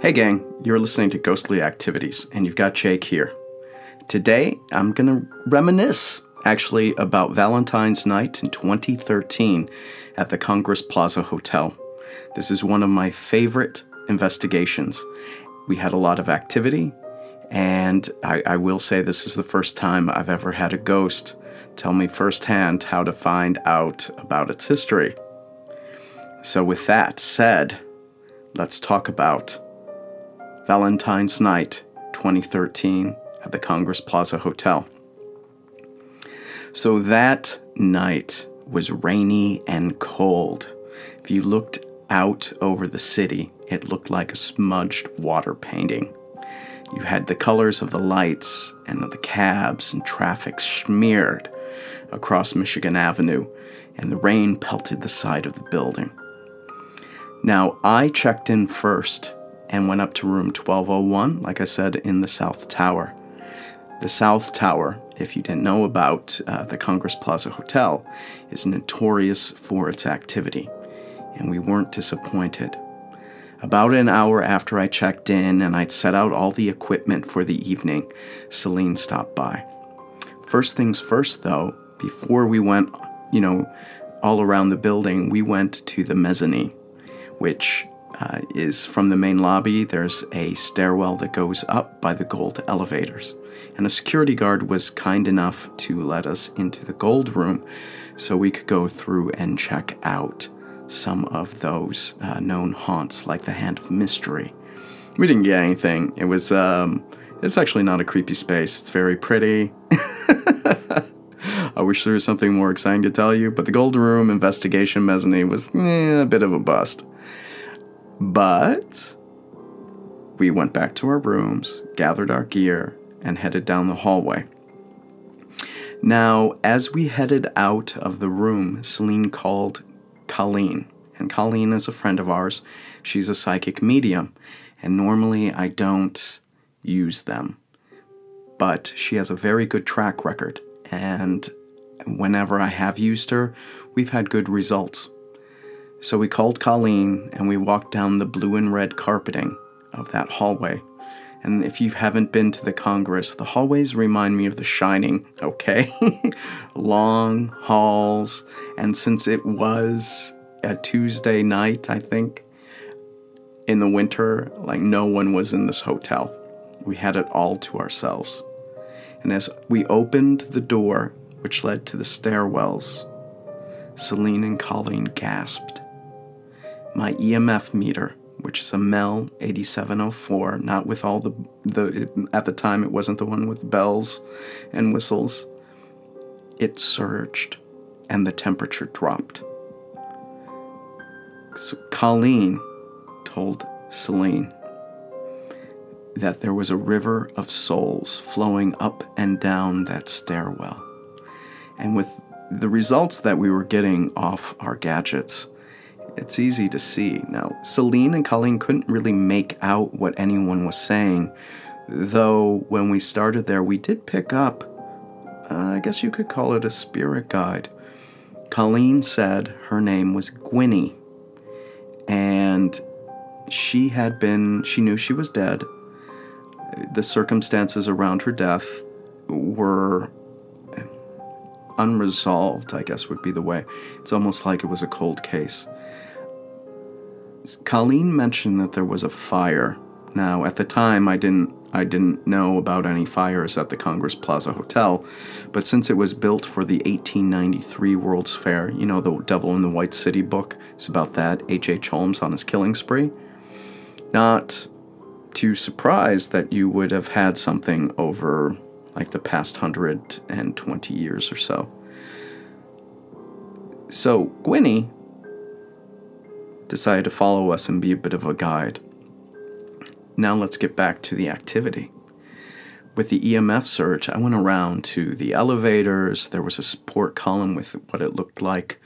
Hey, gang, you're listening to Ghostly Activities, and you've got Jake here. Today, I'm going to reminisce actually about Valentine's night in 2013 at the Congress Plaza Hotel. This is one of my favorite investigations. We had a lot of activity, and I, I will say this is the first time I've ever had a ghost tell me firsthand how to find out about its history. So, with that said, let's talk about Valentine's Night 2013 at the Congress Plaza Hotel. So that night was rainy and cold. If you looked out over the city, it looked like a smudged water painting. You had the colors of the lights and of the cabs and traffic smeared across Michigan Avenue, and the rain pelted the side of the building. Now, I checked in first and went up to room 1201, like I said, in the South Tower. The South Tower, if you didn't know about uh, the Congress Plaza Hotel, is notorious for its activity, and we weren't disappointed. About an hour after I checked in and I'd set out all the equipment for the evening, Celine stopped by. First things first, though, before we went, you know, all around the building, we went to the mezzanine, which uh, is from the main lobby. There's a stairwell that goes up by the gold elevators. And a security guard was kind enough to let us into the gold room so we could go through and check out some of those uh, known haunts, like the Hand of Mystery. We didn't get anything. It was, um, it's actually not a creepy space. It's very pretty. I wish there was something more exciting to tell you, but the Gold Room investigation mezzanine was eh, a bit of a bust. But we went back to our rooms, gathered our gear, and headed down the hallway. Now, as we headed out of the room, Celine called Colleen. And Colleen is a friend of ours. She's a psychic medium. And normally I don't use them. But she has a very good track record. And whenever I have used her, we've had good results. So we called Colleen and we walked down the blue and red carpeting of that hallway. And if you haven't been to the Congress, the hallways remind me of The Shining, okay? Long halls. And since it was a Tuesday night, I think, in the winter, like no one was in this hotel. We had it all to ourselves. And as we opened the door, which led to the stairwells, Celine and Colleen gasped my EMF meter, which is a Mel 8704, not with all the the at the time it wasn't the one with bells and whistles. It surged and the temperature dropped. So Colleen told Celine that there was a river of souls flowing up and down that stairwell. And with the results that we were getting off our gadgets, it's easy to see. Now, Celine and Colleen couldn't really make out what anyone was saying, though when we started there, we did pick up, uh, I guess you could call it a spirit guide. Colleen said her name was Gwynny, and she had been, she knew she was dead. The circumstances around her death were unresolved, I guess would be the way. It's almost like it was a cold case. Colleen mentioned that there was a fire. Now, at the time, I didn't I didn't know about any fires at the Congress Plaza Hotel, but since it was built for the 1893 World's Fair, you know, the Devil in the White City book, it's about that, H.H. Holmes on his killing spree. Not too surprised that you would have had something over like the past 120 years or so. So, Gwynny decided to follow us and be a bit of a guide. Now let's get back to the activity. With the EMF surge, I went around to the elevators. There was a support column with what it looked like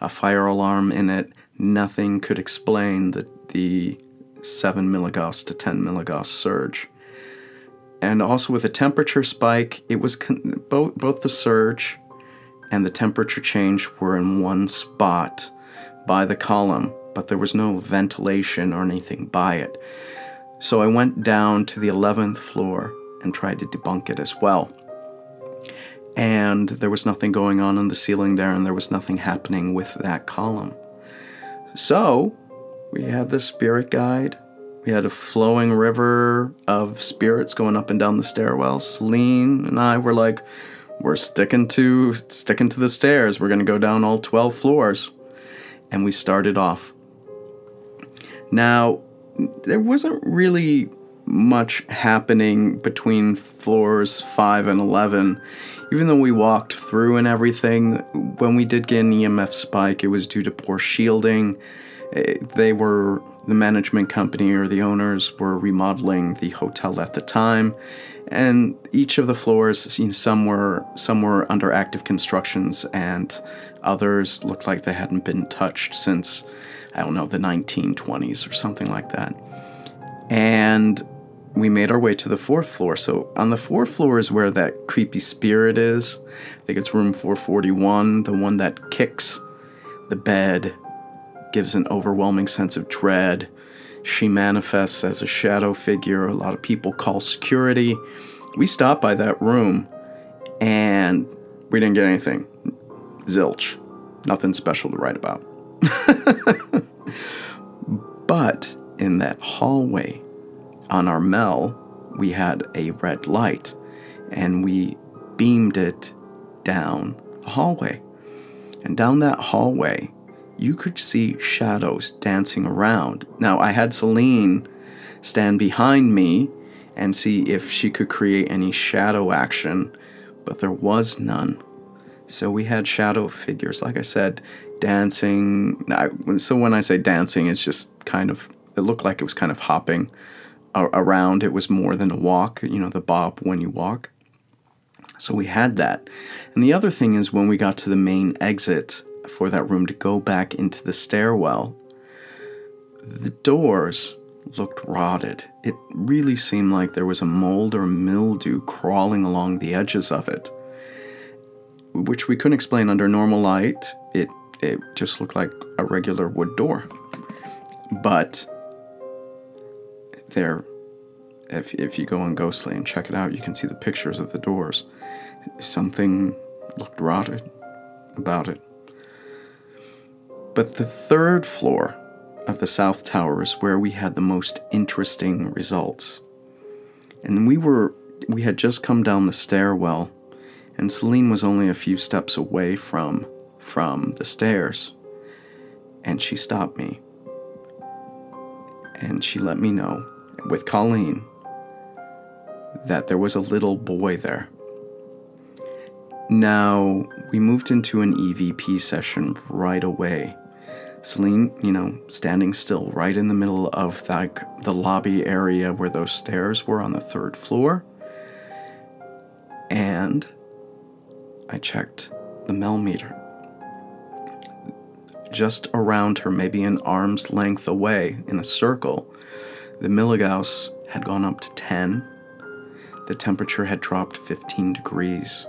a fire alarm in it. Nothing could explain the, the 7 milligauss to 10 milligauss surge. And also with a temperature spike, it was con- both, both the surge and the temperature change were in one spot by the column but there was no ventilation or anything by it. So I went down to the 11th floor and tried to debunk it as well. And there was nothing going on in the ceiling there, and there was nothing happening with that column. So we had the spirit guide. We had a flowing river of spirits going up and down the stairwell. Celine and I were like, we're sticking to sticking to the stairs. We're to go down all 12 floors. And we started off. Now, there wasn't really much happening between floors 5 and 11. Even though we walked through and everything, when we did get an EMF spike, it was due to poor shielding. Eh, they were, the management company or the owners were remodeling the hotel at the time. And each of the floors, you know, some were some were under active constructions, and others looked like they hadn't been touched since I don't know the 1920s or something like that. And we made our way to the fourth floor. So on the fourth floor is where that creepy spirit is. I think it's room 441, the one that kicks the bed, gives an overwhelming sense of dread. She manifests as a shadow figure. A lot of people call security. We stopped by that room and we didn't get anything. Zilch. Nothing special to write about. but in that hallway on our Mel, we had a red light and we beamed it down the hallway. And down that hallway, you could see shadows dancing around. Now, I had Celine stand behind me and see if she could create any shadow action, but there was none. So we had shadow figures, like I said, dancing. So when I say dancing, it's just kind of, it looked like it was kind of hopping around. It was more than a walk, you know, the bob when you walk. So we had that. And the other thing is when we got to the main exit for that room to go back into the stairwell, the doors looked rotted. It really seemed like there was a mold or mildew crawling along the edges of it, which we couldn't explain under normal light. It just looked like a regular wood door. But there, if, if you go on Ghostly and check it out, you can see the pictures of the doors. Something looked rotted about it. But the third floor of the South Tower is where we had the most interesting results. And we were we had just come down the stairwell, and Celine was only a few steps away from from the stairs. And she stopped me. And she let me know with Colleen that there was a little boy there. Now, we moved into an EVP session right away. Celine, you know, standing still right in the middle of like the lobby area where those stairs were on the third floor. And I checked the Mel meter. Just around her, maybe an arm's length away in a circle, the milligauss had gone up to 10. The temperature had dropped 15 degrees.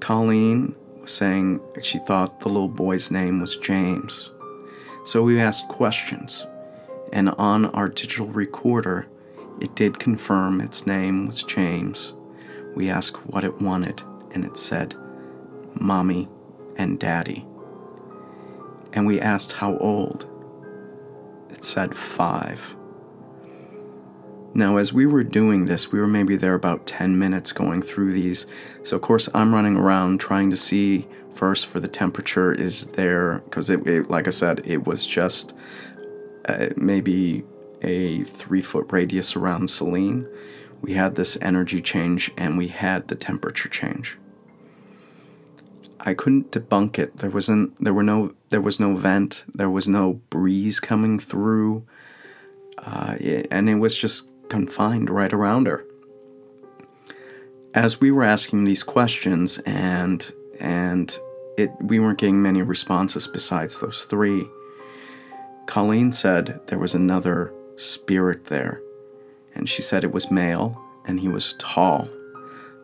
Colleen was saying she thought the little boy's name was James. So we asked questions, and on our digital recorder, it did confirm its name was James. We asked what it wanted, and it said, Mommy and Daddy. And we asked how old. It said five. Now, as we were doing this, we were maybe there about 10 minutes going through these. So, of course, I'm running around trying to see first for the temperature is there, because it, it, like I said, it was just uh, maybe a three foot radius around Celine. We had this energy change and we had the temperature change. I couldn't debunk it. There wasn't there were no there was no vent, there was no breeze coming through. Uh, and it was just confined right around her. As we were asking these questions and and it we weren't getting many responses besides those three, Colleen said there was another spirit there, and she said it was male and he was tall.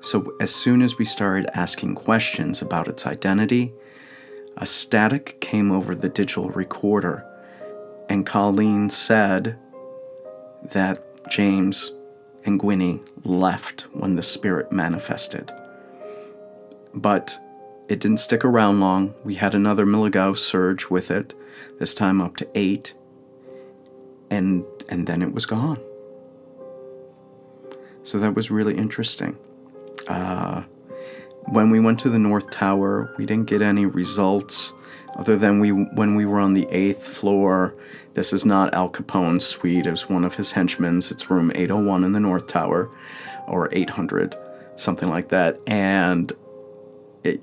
So as soon as we started asking questions about its identity, a static came over the digital recorder, and Colleen said that James and Gwynnie left when the spirit manifested. But it didn't stick around long. We had another milligauss surge with it, this time up to eight, and and then it was gone. So that was really interesting. Uh, when we went to the North Tower, we didn't get any results other than we when we were on the eighth floor. This is not Al Capone's suite. It was one of his henchmen's. It's room 801 in the North Tower, or 800, something like that. And it,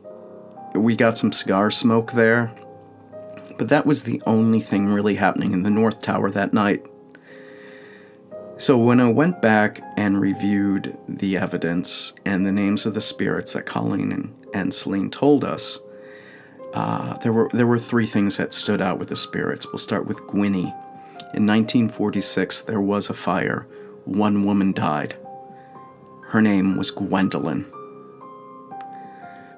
we got some cigar smoke there, but that was the only thing really happening in the North Tower that night. So when I went back and reviewed the evidence and the names of the spirits that Colleen and, and Celine told us, uh, there were there were three things that stood out with the spirits. We'll start with Gwynnie. In 1946, there was a fire. One woman died. Her name was Gwendolyn.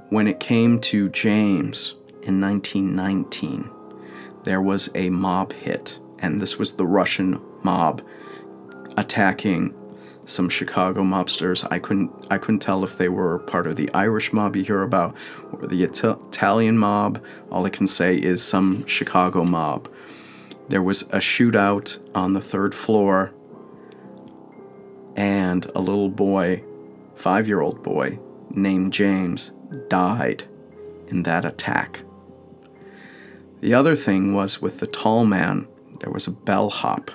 When it came to James in 1919, there was a mob hit, and this was the Russian mob attacking some Chicago mobsters. I couldn't I couldn't tell if they were part of the Irish mob you hear about or the Italian mob. All I can say is some Chicago mob. There was a shootout on the third floor, and a little boy, five year old boy, named James, died in that attack. The other thing was with the tall man, there was a bellhop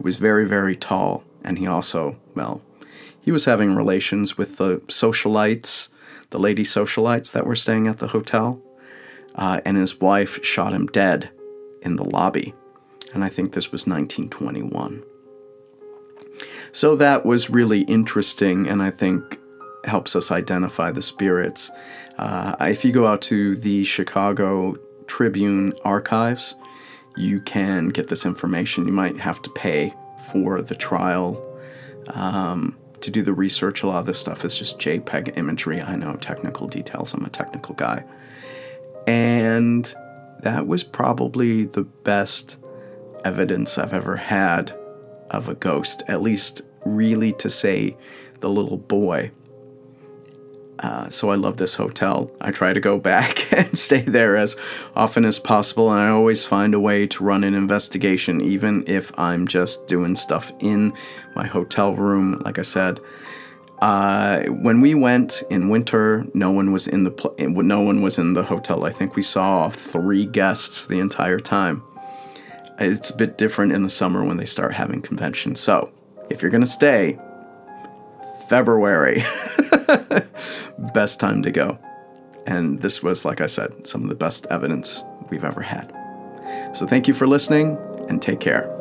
who was very, very tall, and he also, well, he was having relations with the socialites, the lady socialites that were staying at the hotel, uh, and his wife shot him dead in the lobby. And I think this was 1921. So that was really interesting, and I think helps us identify the spirits. Uh, if you go out to the Chicago Tribune archives, you can get this information. You might have to pay for the trial um, to do the research. A lot of this stuff is just JPEG imagery. I know technical details, I'm a technical guy. And that was probably the best evidence I've ever had of a ghost, at least really to say the little boy uh, so I love this hotel. I try to go back and stay there as often as possible, and I always find a way to run an investigation, even if I'm just doing stuff in my hotel room. Like I said, uh, when we went in winter, no one was in the pl- no one was in the hotel. I think we saw three guests the entire time. It's a bit different in the summer when they start having conventions. So if you're gonna stay, February. best time to go. And this was, like I said, some of the best evidence we've ever had. So thank you for listening and take care.